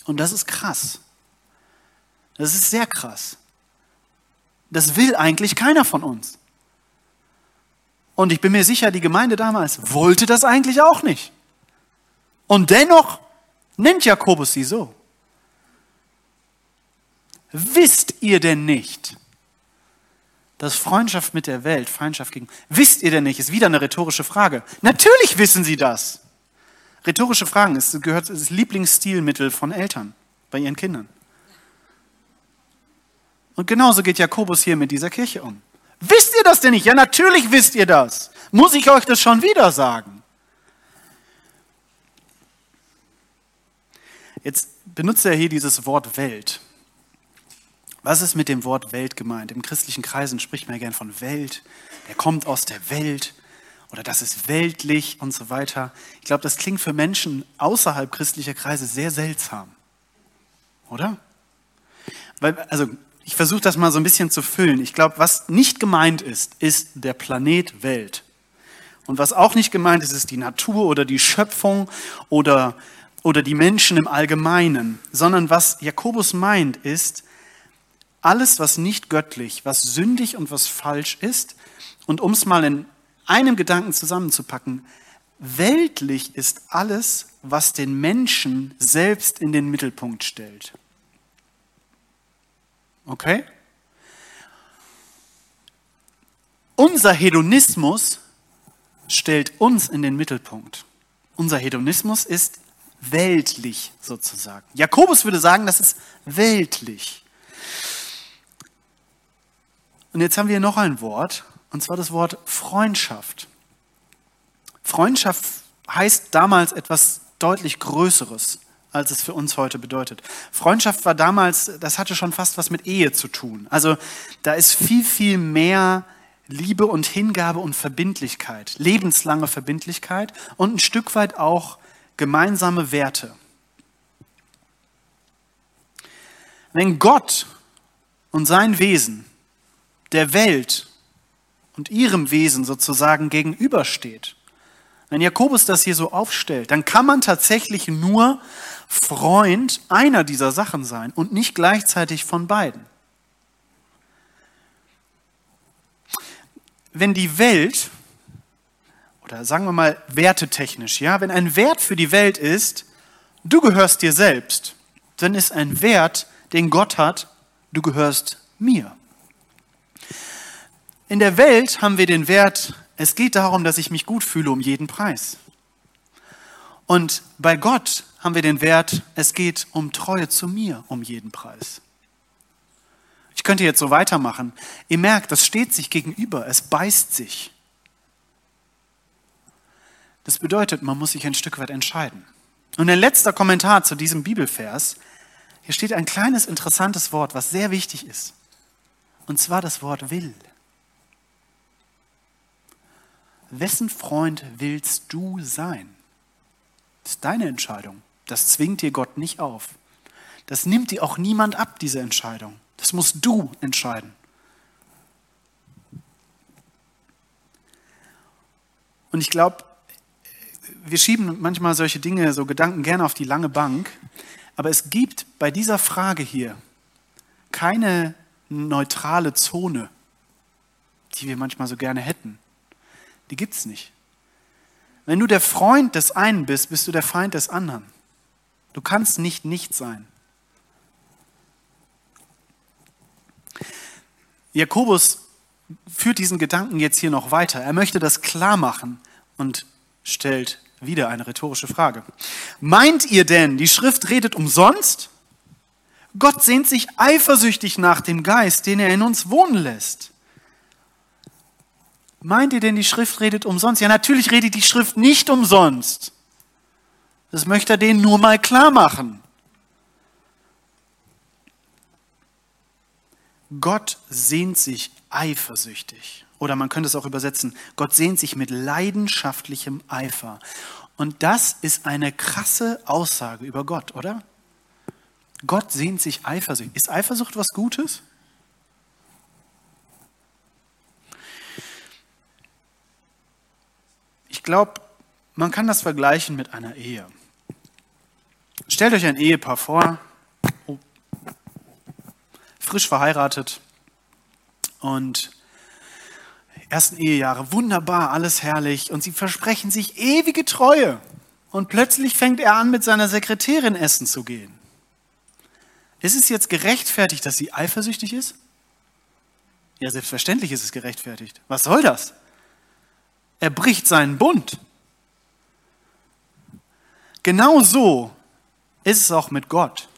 Speaker 1: Und das ist krass. Das ist sehr krass. Das will eigentlich keiner von uns. Und ich bin mir sicher, die Gemeinde damals wollte das eigentlich auch nicht. Und dennoch nennt Jakobus sie so. Wisst ihr denn nicht, dass Freundschaft mit der Welt, Feindschaft gegen, wisst ihr denn nicht, ist wieder eine rhetorische Frage. Natürlich wissen sie das. Rhetorische Fragen ist, gehört das Lieblingsstilmittel von Eltern bei ihren Kindern. Und genauso geht Jakobus hier mit dieser Kirche um. Wisst ihr das denn nicht? Ja, natürlich wisst ihr das. Muss ich euch das schon wieder sagen? Jetzt benutzt er hier dieses Wort Welt. Was ist mit dem Wort Welt gemeint? Im christlichen Kreisen spricht man ja gern von Welt. Der kommt aus der Welt oder das ist weltlich und so weiter. Ich glaube, das klingt für Menschen außerhalb christlicher Kreise sehr seltsam. Oder? Weil, also ich versuche das mal so ein bisschen zu füllen. Ich glaube, was nicht gemeint ist, ist der Planet Welt. Und was auch nicht gemeint ist, ist die Natur oder die Schöpfung oder, oder die Menschen im Allgemeinen, sondern was Jakobus meint, ist alles, was nicht göttlich, was sündig und was falsch ist. Und um es mal in einem Gedanken zusammenzupacken, weltlich ist alles, was den Menschen selbst in den Mittelpunkt stellt. Okay? Unser Hedonismus stellt uns in den Mittelpunkt. Unser Hedonismus ist weltlich sozusagen. Jakobus würde sagen, das ist weltlich. Und jetzt haben wir noch ein Wort, und zwar das Wort Freundschaft. Freundschaft heißt damals etwas deutlich Größeres als es für uns heute bedeutet. Freundschaft war damals, das hatte schon fast was mit Ehe zu tun. Also da ist viel, viel mehr Liebe und Hingabe und Verbindlichkeit, lebenslange Verbindlichkeit und ein Stück weit auch gemeinsame Werte. Wenn Gott und sein Wesen der Welt und ihrem Wesen sozusagen gegenübersteht, wenn Jakobus das hier so aufstellt, dann kann man tatsächlich nur Freund einer dieser Sachen sein und nicht gleichzeitig von beiden. Wenn die Welt, oder sagen wir mal wertetechnisch, ja, wenn ein Wert für die Welt ist, du gehörst dir selbst, dann ist ein Wert, den Gott hat, du gehörst mir. In der Welt haben wir den Wert, es geht darum, dass ich mich gut fühle um jeden Preis. Und bei Gott haben wir den Wert, es geht um Treue zu mir um jeden Preis. Ich könnte jetzt so weitermachen. Ihr merkt, das steht sich gegenüber, es beißt sich. Das bedeutet, man muss sich ein Stück weit entscheiden. Und ein letzter Kommentar zu diesem Bibelvers. Hier steht ein kleines interessantes Wort, was sehr wichtig ist. Und zwar das Wort will. Wessen Freund willst du sein? Das ist deine Entscheidung. Das zwingt dir Gott nicht auf. Das nimmt dir auch niemand ab, diese Entscheidung. Das musst du entscheiden. Und ich glaube, wir schieben manchmal solche Dinge, so Gedanken gerne auf die lange Bank, aber es gibt bei dieser Frage hier keine neutrale Zone, die wir manchmal so gerne hätten. Die gibt es nicht. Wenn du der Freund des einen bist, bist du der Feind des anderen. Du kannst nicht nicht sein. Jakobus führt diesen Gedanken jetzt hier noch weiter. Er möchte das klar machen und stellt wieder eine rhetorische Frage. Meint ihr denn, die Schrift redet umsonst? Gott sehnt sich eifersüchtig nach dem Geist, den er in uns wohnen lässt. Meint ihr denn, die Schrift redet umsonst? Ja, natürlich redet die Schrift nicht umsonst. Das möchte er denen nur mal klar machen. Gott sehnt sich eifersüchtig. Oder man könnte es auch übersetzen, Gott sehnt sich mit leidenschaftlichem Eifer. Und das ist eine krasse Aussage über Gott, oder? Gott sehnt sich eifersüchtig. Ist Eifersucht was Gutes? Ich glaube, man kann das vergleichen mit einer Ehe. Stellt euch ein Ehepaar vor, oh, frisch verheiratet und ersten Ehejahre, wunderbar, alles herrlich und sie versprechen sich ewige Treue. Und plötzlich fängt er an, mit seiner Sekretärin essen zu gehen. Ist es jetzt gerechtfertigt, dass sie eifersüchtig ist? Ja, selbstverständlich ist es gerechtfertigt. Was soll das? Er bricht seinen Bund. Genau so ist es auch mit Gott.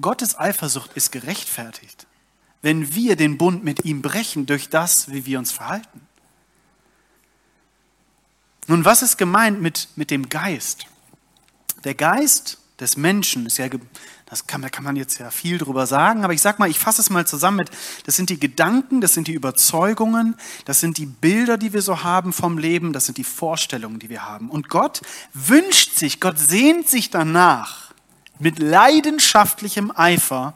Speaker 1: Gottes Eifersucht ist gerechtfertigt wenn wir den Bund mit ihm brechen durch das, wie wir uns verhalten. Nun, was ist gemeint mit, mit dem Geist? Der Geist des Menschen ist ja, das kann, da kann man jetzt ja viel drüber sagen, aber ich sag mal, ich fasse es mal zusammen mit, das sind die Gedanken, das sind die Überzeugungen, das sind die Bilder, die wir so haben vom Leben, das sind die Vorstellungen, die wir haben. Und Gott wünscht sich, Gott sehnt sich danach, mit leidenschaftlichem Eifer,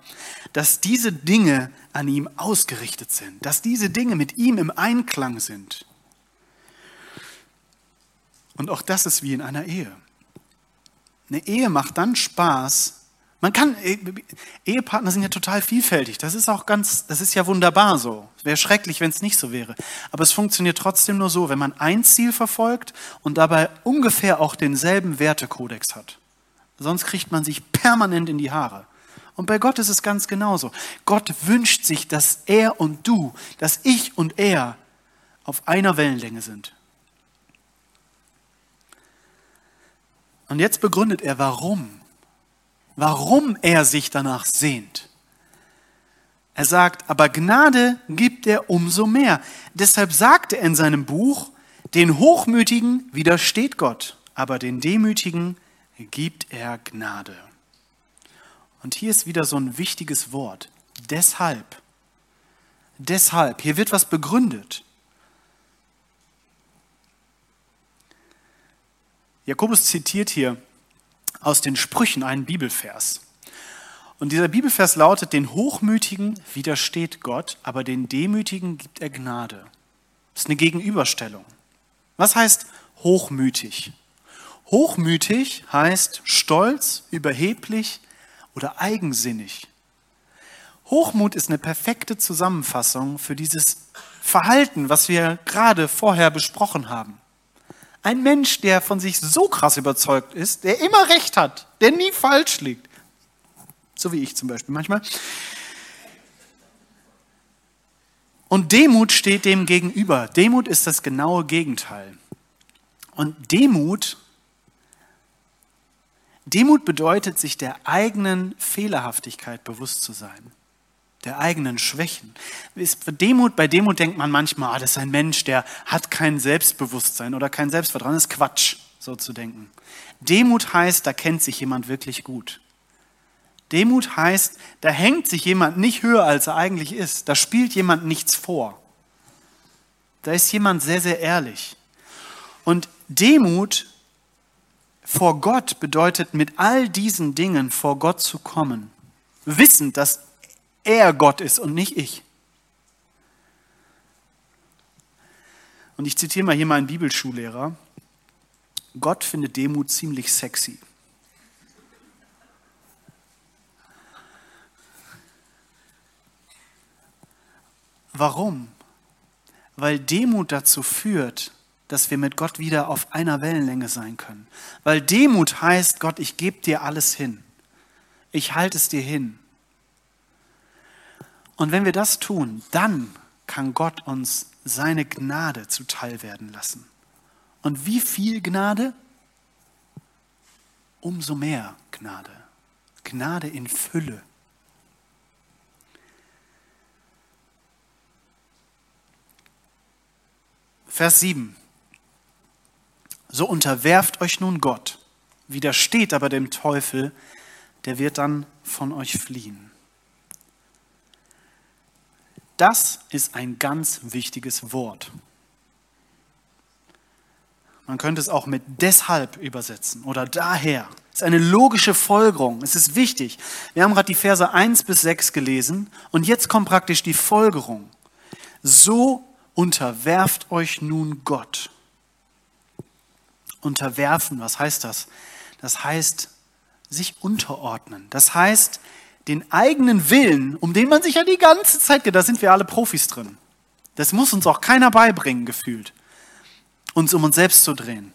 Speaker 1: dass diese Dinge an ihm ausgerichtet sind, dass diese Dinge mit ihm im Einklang sind. Und auch das ist wie in einer Ehe. Eine Ehe macht dann Spaß. Man kann, eh, Ehepartner sind ja total vielfältig. Das ist auch ganz, das ist ja wunderbar so. Wäre schrecklich, wenn es nicht so wäre. Aber es funktioniert trotzdem nur so, wenn man ein Ziel verfolgt und dabei ungefähr auch denselben Wertekodex hat. Sonst kriegt man sich permanent in die Haare. Und bei Gott ist es ganz genauso. Gott wünscht sich, dass er und du, dass ich und er auf einer Wellenlänge sind. Und jetzt begründet er, warum. Warum er sich danach sehnt. Er sagt, aber Gnade gibt er umso mehr. Deshalb sagte er in seinem Buch, den Hochmütigen widersteht Gott, aber den Demütigen gibt er Gnade. Und hier ist wieder so ein wichtiges Wort. Deshalb. Deshalb. Hier wird was begründet. Jakobus zitiert hier aus den Sprüchen einen Bibelvers. Und dieser Bibelvers lautet, den Hochmütigen widersteht Gott, aber den Demütigen gibt er Gnade. Das ist eine Gegenüberstellung. Was heißt hochmütig? Hochmütig heißt stolz, überheblich, oder eigensinnig. Hochmut ist eine perfekte Zusammenfassung für dieses Verhalten, was wir gerade vorher besprochen haben. Ein Mensch, der von sich so krass überzeugt ist, der immer recht hat, der nie falsch liegt. So wie ich zum Beispiel manchmal. Und Demut steht dem gegenüber. Demut ist das genaue Gegenteil. Und Demut Demut bedeutet, sich der eigenen Fehlerhaftigkeit bewusst zu sein, der eigenen Schwächen. Demut, bei Demut denkt man manchmal, ah, das ist ein Mensch, der hat kein Selbstbewusstsein oder kein Selbstvertrauen. Das ist Quatsch, so zu denken. Demut heißt, da kennt sich jemand wirklich gut. Demut heißt, da hängt sich jemand nicht höher, als er eigentlich ist. Da spielt jemand nichts vor. Da ist jemand sehr, sehr ehrlich. Und Demut vor Gott bedeutet, mit all diesen Dingen vor Gott zu kommen, wissend, dass er Gott ist und nicht ich. Und ich zitiere mal hier meinen Bibelschullehrer. Gott findet Demut ziemlich sexy. Warum? Weil Demut dazu führt, dass wir mit Gott wieder auf einer Wellenlänge sein können. Weil Demut heißt, Gott, ich gebe dir alles hin. Ich halte es dir hin. Und wenn wir das tun, dann kann Gott uns seine Gnade zuteil werden lassen. Und wie viel Gnade? Umso mehr Gnade. Gnade in Fülle. Vers 7. So unterwerft euch nun Gott, widersteht aber dem Teufel, der wird dann von euch fliehen. Das ist ein ganz wichtiges Wort. Man könnte es auch mit deshalb übersetzen oder daher. Es ist eine logische Folgerung. Es ist wichtig. Wir haben gerade die Verse 1 bis 6 gelesen und jetzt kommt praktisch die Folgerung. So unterwerft euch nun Gott. Unterwerfen, was heißt das? Das heißt sich unterordnen. Das heißt, den eigenen Willen, um den man sich ja die ganze Zeit, da sind wir alle Profis drin. Das muss uns auch keiner beibringen, gefühlt. Uns um uns selbst zu drehen.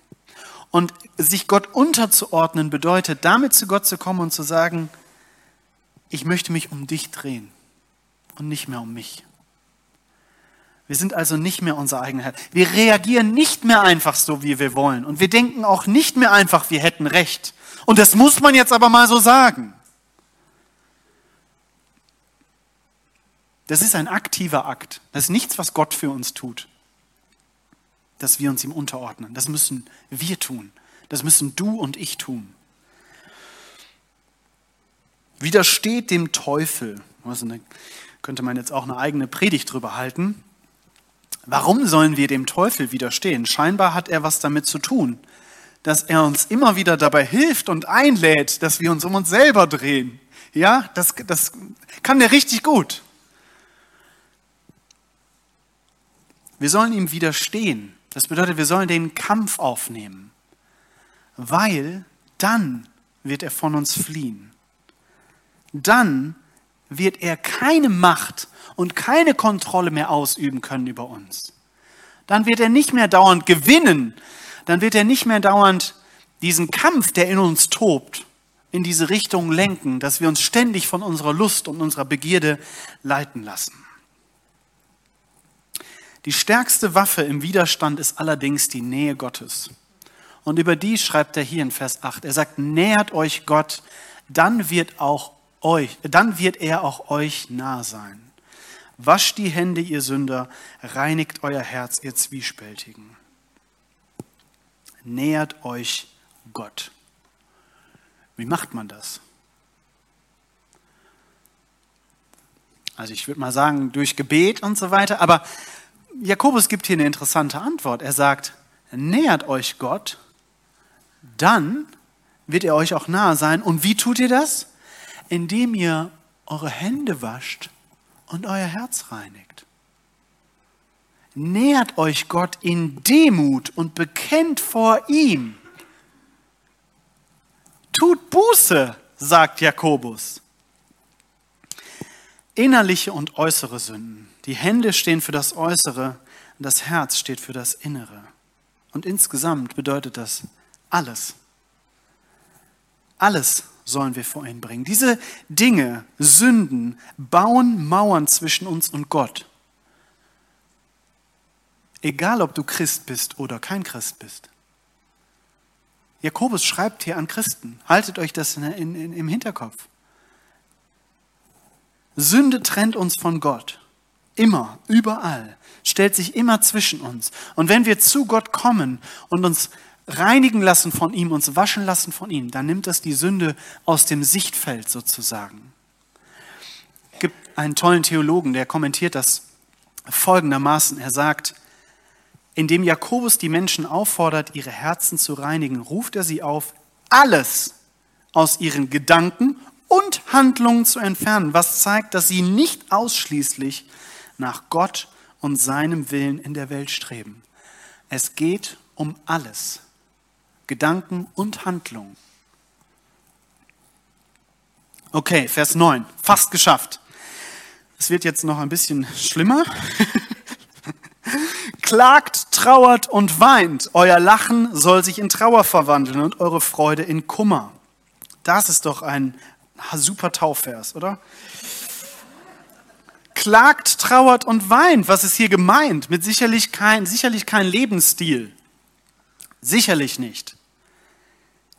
Speaker 1: Und sich Gott unterzuordnen bedeutet, damit zu Gott zu kommen und zu sagen, ich möchte mich um dich drehen und nicht mehr um mich. Wir sind also nicht mehr unser eigener Herr. Wir reagieren nicht mehr einfach so, wie wir wollen. Und wir denken auch nicht mehr einfach, wir hätten recht. Und das muss man jetzt aber mal so sagen. Das ist ein aktiver Akt. Das ist nichts, was Gott für uns tut. Dass wir uns ihm unterordnen. Das müssen wir tun. Das müssen du und ich tun. Widersteht dem Teufel. Könnte man jetzt auch eine eigene Predigt drüber halten. Warum sollen wir dem Teufel widerstehen? Scheinbar hat er was damit zu tun, dass er uns immer wieder dabei hilft und einlädt, dass wir uns um uns selber drehen. Ja, das, das kann der richtig gut. Wir sollen ihm widerstehen. Das bedeutet, wir sollen den Kampf aufnehmen, weil dann wird er von uns fliehen. Dann wird er keine Macht und keine Kontrolle mehr ausüben können über uns. Dann wird er nicht mehr dauernd gewinnen. Dann wird er nicht mehr dauernd diesen Kampf, der in uns tobt, in diese Richtung lenken, dass wir uns ständig von unserer Lust und unserer Begierde leiten lassen. Die stärkste Waffe im Widerstand ist allerdings die Nähe Gottes. Und über die schreibt er hier in Vers 8. Er sagt, nähert euch Gott, dann wird auch euch, dann wird er auch euch nah sein. Wascht die Hände, ihr Sünder, reinigt euer Herz, ihr Zwiespältigen. Nähert euch Gott. Wie macht man das? Also ich würde mal sagen, durch Gebet und so weiter, aber Jakobus gibt hier eine interessante Antwort. Er sagt, nähert euch Gott, dann wird er euch auch nahe sein. Und wie tut ihr das? Indem ihr eure Hände wascht und euer Herz reinigt. Nähert euch Gott in Demut und bekennt vor ihm. Tut Buße, sagt Jakobus. Innerliche und äußere Sünden. Die Hände stehen für das Äußere das Herz steht für das Innere. Und insgesamt bedeutet das alles. Alles sollen wir vor ihn bringen. Diese Dinge, Sünden, bauen Mauern zwischen uns und Gott. Egal, ob du Christ bist oder kein Christ bist. Jakobus schreibt hier an Christen. Haltet euch das in, in, im Hinterkopf. Sünde trennt uns von Gott. Immer, überall. Stellt sich immer zwischen uns. Und wenn wir zu Gott kommen und uns reinigen lassen von ihm, uns waschen lassen von ihm, dann nimmt das die Sünde aus dem Sichtfeld sozusagen. Es gibt einen tollen Theologen, der kommentiert das folgendermaßen. Er sagt, indem Jakobus die Menschen auffordert, ihre Herzen zu reinigen, ruft er sie auf, alles aus ihren Gedanken und Handlungen zu entfernen, was zeigt, dass sie nicht ausschließlich nach Gott und seinem Willen in der Welt streben. Es geht um alles. Gedanken und Handlungen. Okay, Vers 9, fast geschafft. Es wird jetzt noch ein bisschen schlimmer. Klagt trauert und weint. Euer Lachen soll sich in Trauer verwandeln und eure Freude in Kummer. Das ist doch ein super Taufvers, oder? Klagt, trauert und weint. Was ist hier gemeint? Mit sicherlich kein, sicherlich kein Lebensstil. Sicherlich nicht.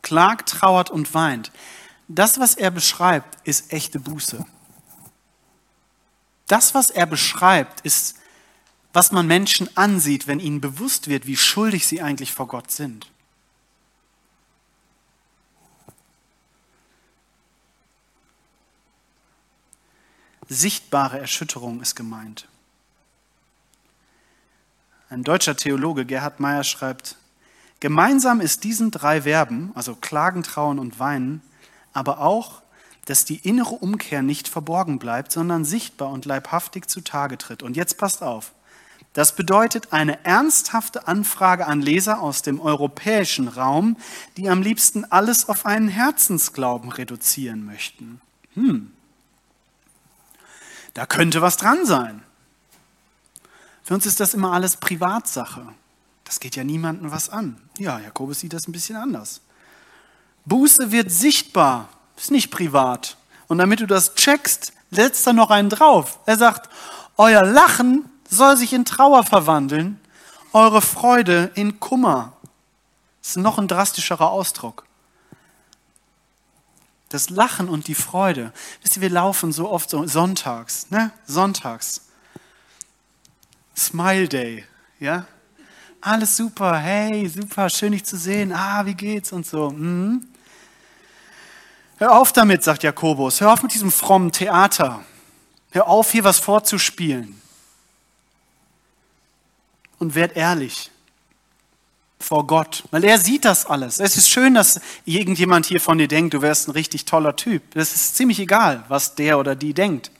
Speaker 1: Klagt, trauert und weint. Das, was er beschreibt, ist echte Buße. Das, was er beschreibt, ist, was man Menschen ansieht, wenn ihnen bewusst wird, wie schuldig sie eigentlich vor Gott sind. Sichtbare Erschütterung ist gemeint. Ein deutscher Theologe, Gerhard Meyer, schreibt, gemeinsam ist diesen drei Verben, also klagen, trauen und weinen, aber auch, dass die innere Umkehr nicht verborgen bleibt, sondern sichtbar und leibhaftig zutage tritt. Und jetzt passt auf. Das bedeutet eine ernsthafte Anfrage an Leser aus dem europäischen Raum, die am liebsten alles auf einen Herzensglauben reduzieren möchten. Hm, da könnte was dran sein. Für uns ist das immer alles Privatsache. Das geht ja niemandem was an. Ja, Jakobus sieht das ein bisschen anders. Buße wird sichtbar, ist nicht privat. Und damit du das checkst, setzt er noch einen drauf. Er sagt, euer Lachen soll sich in Trauer verwandeln, eure Freude in Kummer. Das ist noch ein drastischerer Ausdruck. Das Lachen und die Freude. Wisst ihr, wir laufen so oft so sonntags, ne? Sonntags. Smile Day, ja? Alles super, hey, super, schön dich zu sehen. Ah, wie geht's und so. Mhm. Hör auf damit, sagt Jakobus. Hör auf mit diesem frommen Theater. Hör auf, hier was vorzuspielen. Und werd ehrlich vor Gott, weil er sieht das alles. Es ist schön, dass irgendjemand hier von dir denkt, du wärst ein richtig toller Typ. Das ist ziemlich egal, was der oder die denkt.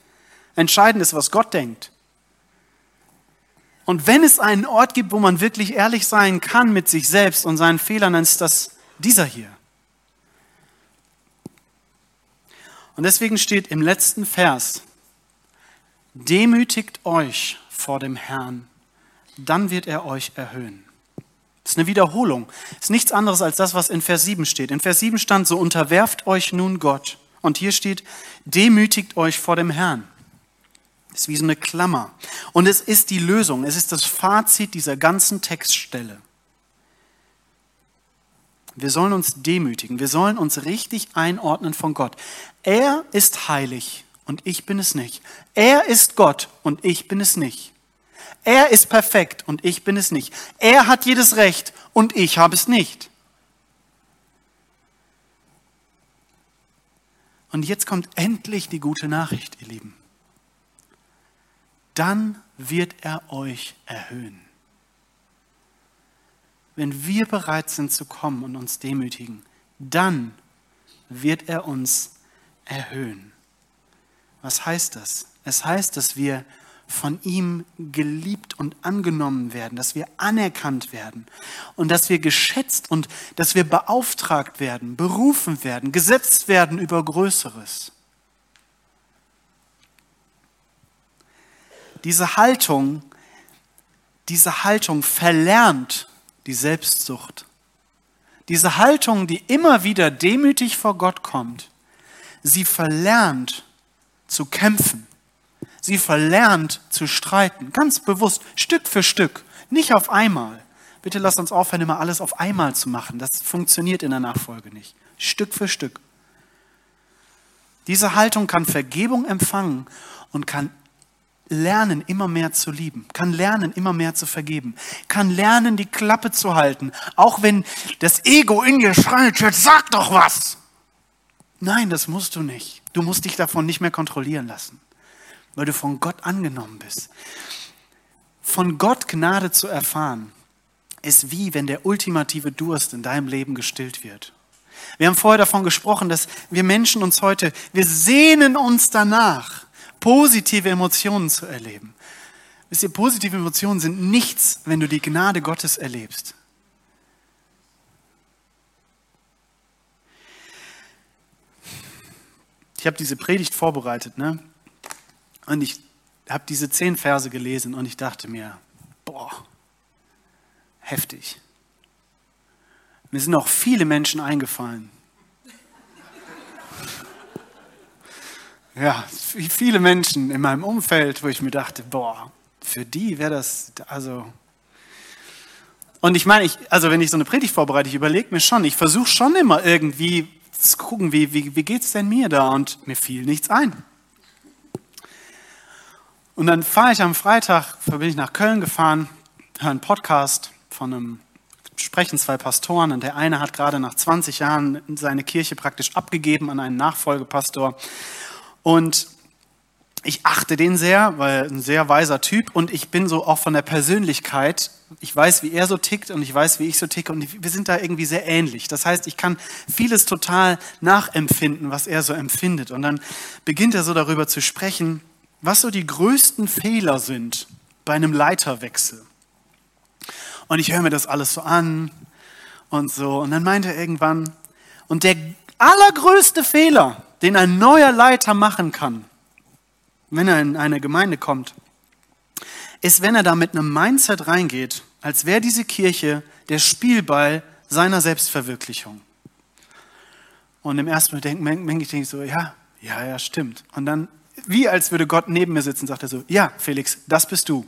Speaker 1: Entscheidend ist, was Gott denkt. Und wenn es einen Ort gibt, wo man wirklich ehrlich sein kann mit sich selbst und seinen Fehlern, dann ist das dieser hier. Und deswegen steht im letzten Vers, demütigt euch vor dem Herrn, dann wird er euch erhöhen. Das ist eine Wiederholung. Das ist nichts anderes als das, was in Vers 7 steht. In Vers 7 stand, so unterwerft euch nun Gott. Und hier steht, demütigt euch vor dem Herrn. Das ist wie so eine Klammer. Und es ist die Lösung. Es ist das Fazit dieser ganzen Textstelle. Wir sollen uns demütigen. Wir sollen uns richtig einordnen von Gott. Er ist heilig und ich bin es nicht. Er ist Gott und ich bin es nicht. Er ist perfekt und ich bin es nicht. Er hat jedes Recht und ich habe es nicht. Und jetzt kommt endlich die gute Nachricht, ihr Lieben. Dann wird er euch erhöhen. Wenn wir bereit sind zu kommen und uns demütigen, dann wird er uns erhöhen. Was heißt das? Es heißt, dass wir von ihm geliebt und angenommen werden, dass wir anerkannt werden und dass wir geschätzt und dass wir beauftragt werden, berufen werden, gesetzt werden über Größeres. Diese Haltung, diese Haltung verlernt die Selbstsucht. Diese Haltung, die immer wieder demütig vor Gott kommt, sie verlernt zu kämpfen Sie verlernt zu streiten, ganz bewusst, Stück für Stück, nicht auf einmal. Bitte lasst uns aufhören, immer alles auf einmal zu machen. Das funktioniert in der Nachfolge nicht. Stück für Stück. Diese Haltung kann Vergebung empfangen und kann lernen, immer mehr zu lieben, kann lernen, immer mehr zu vergeben, kann lernen, die Klappe zu halten, auch wenn das Ego in dir schreit, jetzt sag doch was. Nein, das musst du nicht. Du musst dich davon nicht mehr kontrollieren lassen weil du von Gott angenommen bist. Von Gott Gnade zu erfahren, ist wie wenn der ultimative Durst in deinem Leben gestillt wird. Wir haben vorher davon gesprochen, dass wir Menschen uns heute, wir sehnen uns danach, positive Emotionen zu erleben. Wisst ihr, positive Emotionen sind nichts, wenn du die Gnade Gottes erlebst. Ich habe diese Predigt vorbereitet, ne? Und ich habe diese zehn Verse gelesen und ich dachte mir, boah, heftig. Mir sind auch viele Menschen eingefallen. Ja, viele Menschen in meinem Umfeld, wo ich mir dachte, boah, für die wäre das, also. Und ich meine, ich, also wenn ich so eine Predigt vorbereite, ich überlege mir schon, ich versuche schon immer irgendwie zu gucken, wie, wie, wie geht es denn mir da? Und mir fiel nichts ein. Und dann fahre ich am Freitag, bin ich nach Köln gefahren, höre einen Podcast von einem, sprechen zwei Pastoren und der eine hat gerade nach 20 Jahren seine Kirche praktisch abgegeben an einen Nachfolgepastor. Und ich achte den sehr, weil ein sehr weiser Typ und ich bin so auch von der Persönlichkeit, ich weiß, wie er so tickt und ich weiß, wie ich so ticke und wir sind da irgendwie sehr ähnlich. Das heißt, ich kann vieles total nachempfinden, was er so empfindet. Und dann beginnt er so darüber zu sprechen, was so die größten Fehler sind bei einem Leiterwechsel. Und ich höre mir das alles so an und so. Und dann meint er irgendwann, und der allergrößte Fehler, den ein neuer Leiter machen kann, wenn er in eine Gemeinde kommt, ist, wenn er da mit einem Mindset reingeht, als wäre diese Kirche der Spielball seiner Selbstverwirklichung. Und im ersten Moment denke denk ich so, ja, ja, ja, stimmt. Und dann, wie als würde Gott neben mir sitzen, sagt er so, ja, Felix, das bist du.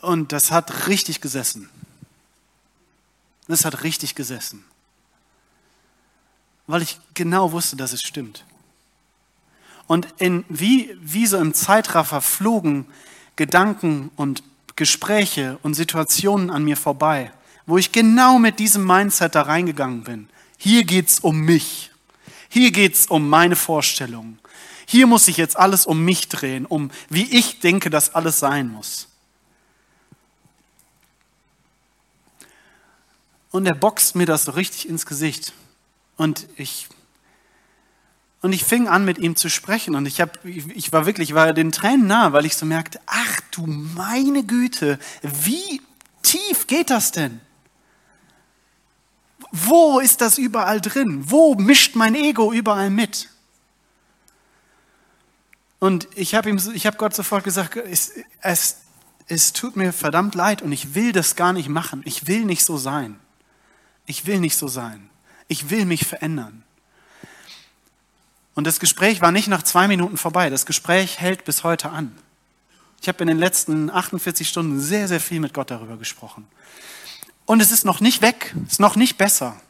Speaker 1: Und das hat richtig gesessen. Das hat richtig gesessen. Weil ich genau wusste, dass es stimmt. Und in, wie, wie so im Zeitraffer flogen Gedanken und Gespräche und Situationen an mir vorbei, wo ich genau mit diesem Mindset da reingegangen bin. Hier geht es um mich. Hier geht es um meine Vorstellungen. Hier muss sich jetzt alles um mich drehen, um wie ich denke, dass alles sein muss. Und er boxt mir das so richtig ins Gesicht. Und ich, und ich fing an, mit ihm zu sprechen. Und ich, hab, ich war wirklich, ich war den Tränen nah, weil ich so merkte, ach du meine Güte, wie tief geht das denn? Wo ist das überall drin? Wo mischt mein Ego überall mit? Und ich habe habe Gott sofort gesagt, es, es, es tut mir verdammt leid und ich will das gar nicht machen. Ich will nicht so sein. Ich will nicht so sein. Ich will mich verändern. Und das Gespräch war nicht nach zwei Minuten vorbei. Das Gespräch hält bis heute an. Ich habe in den letzten 48 Stunden sehr, sehr viel mit Gott darüber gesprochen. Und es ist noch nicht weg, es ist noch nicht besser.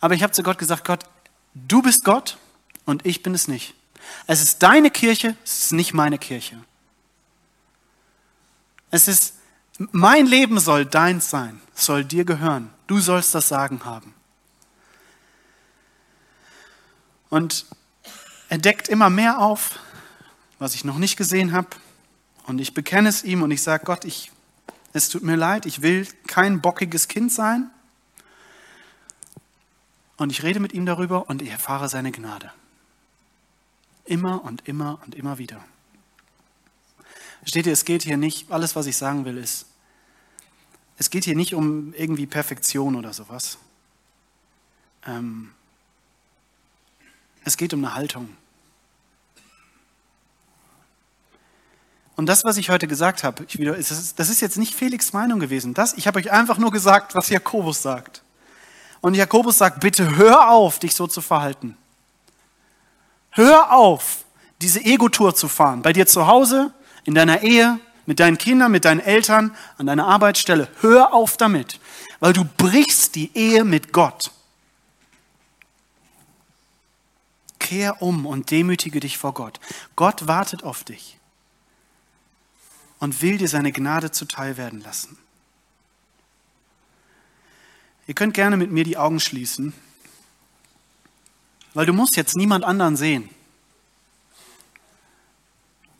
Speaker 1: Aber ich habe zu Gott gesagt, Gott, du bist Gott und ich bin es nicht. Es ist deine Kirche, es ist nicht meine Kirche. Es ist mein Leben soll deins sein, soll dir gehören. Du sollst das Sagen haben. Und er deckt immer mehr auf, was ich noch nicht gesehen habe. Und ich bekenne es ihm und ich sage, Gott, ich, es tut mir leid, ich will kein bockiges Kind sein. Und ich rede mit ihm darüber und ich erfahre seine Gnade. Immer und immer und immer wieder. Steht ihr, es geht hier nicht, alles was ich sagen will, ist, es geht hier nicht um irgendwie Perfektion oder sowas. Ähm, es geht um eine Haltung. Und das, was ich heute gesagt habe, das ist jetzt nicht Felix Meinung gewesen. Das, ich habe euch einfach nur gesagt, was Jakobus sagt. Und Jakobus sagt, bitte hör auf, dich so zu verhalten. Hör auf, diese Ego-Tour zu fahren. Bei dir zu Hause, in deiner Ehe, mit deinen Kindern, mit deinen Eltern, an deiner Arbeitsstelle. Hör auf damit, weil du brichst die Ehe mit Gott. Kehr um und demütige dich vor Gott. Gott wartet auf dich und will dir seine Gnade zuteil werden lassen. Ihr könnt gerne mit mir die Augen schließen, weil du musst jetzt niemand anderen sehen.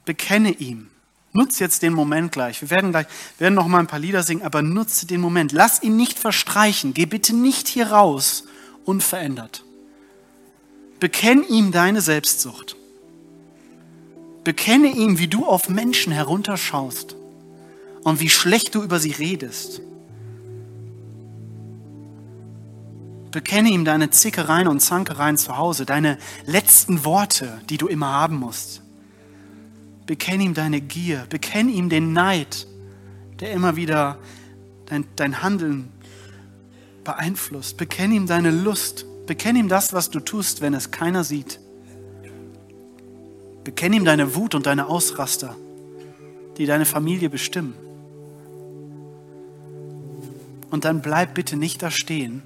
Speaker 1: Bekenne ihm. Nutze jetzt den Moment gleich. Wir werden gleich, werden noch mal ein paar Lieder singen, aber nutze den Moment. Lass ihn nicht verstreichen. Geh bitte nicht hier raus unverändert. Bekenn ihm deine Selbstsucht. Bekenne ihm, wie du auf Menschen herunterschaust und wie schlecht du über sie redest. Bekenne ihm deine Zickereien und Zankereien zu Hause, deine letzten Worte, die du immer haben musst Bekenn ihm deine Gier. Bekenn ihm den Neid, der immer wieder dein, dein Handeln beeinflusst. Bekenn ihm deine Lust. Bekenn ihm das, was du tust, wenn es keiner sieht. Bekenn ihm deine Wut und deine Ausraster, die deine Familie bestimmen. Und dann bleib bitte nicht da stehen,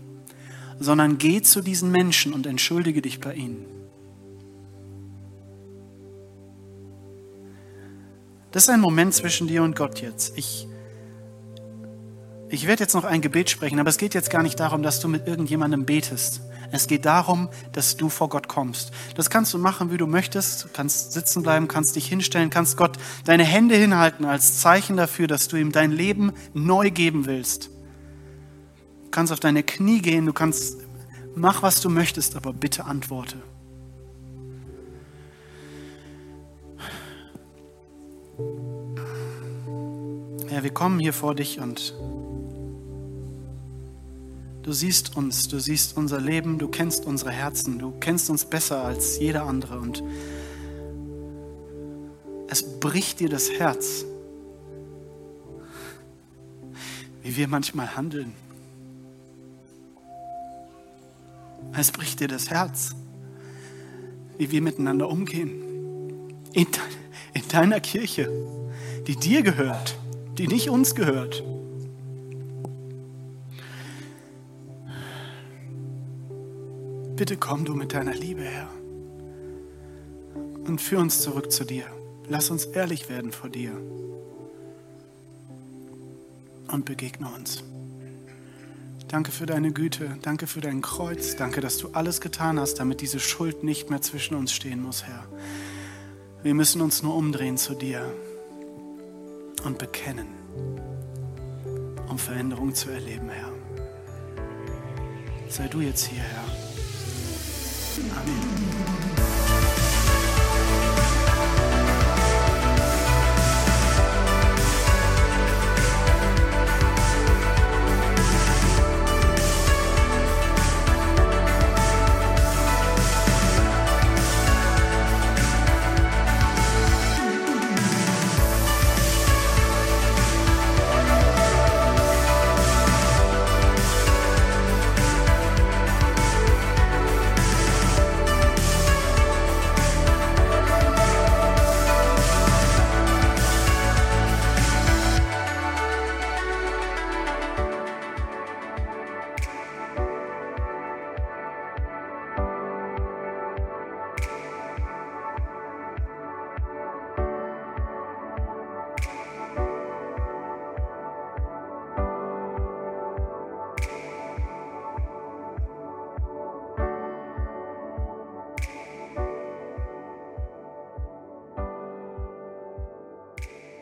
Speaker 1: sondern geh zu diesen Menschen und entschuldige dich bei ihnen. Das ist ein Moment zwischen dir und Gott jetzt. Ich, ich werde jetzt noch ein Gebet sprechen, aber es geht jetzt gar nicht darum, dass du mit irgendjemandem betest. Es geht darum, dass du vor Gott kommst. Das kannst du machen, wie du möchtest. Du kannst sitzen bleiben, kannst dich hinstellen, kannst Gott deine Hände hinhalten als Zeichen dafür, dass du ihm dein Leben neu geben willst. Du kannst auf deine Knie gehen, du kannst, mach was du möchtest, aber bitte antworte. Ja, wir kommen hier vor dich und du siehst uns, du siehst unser Leben, du kennst unsere Herzen, du kennst uns besser als jeder andere und es bricht dir das Herz, wie wir manchmal handeln. Es bricht dir das Herz, wie wir miteinander umgehen. In, in deiner Kirche, die dir gehört, die nicht uns gehört. Bitte komm du mit deiner Liebe her und führ uns zurück zu dir. Lass uns ehrlich werden vor dir und begegne uns. Danke für deine Güte, danke für dein Kreuz, danke, dass du alles getan hast, damit diese Schuld nicht mehr zwischen uns stehen muss, Herr. Wir müssen uns nur umdrehen zu dir und bekennen, um Veränderung zu erleben, Herr. Sei du jetzt hier, Herr. Amen.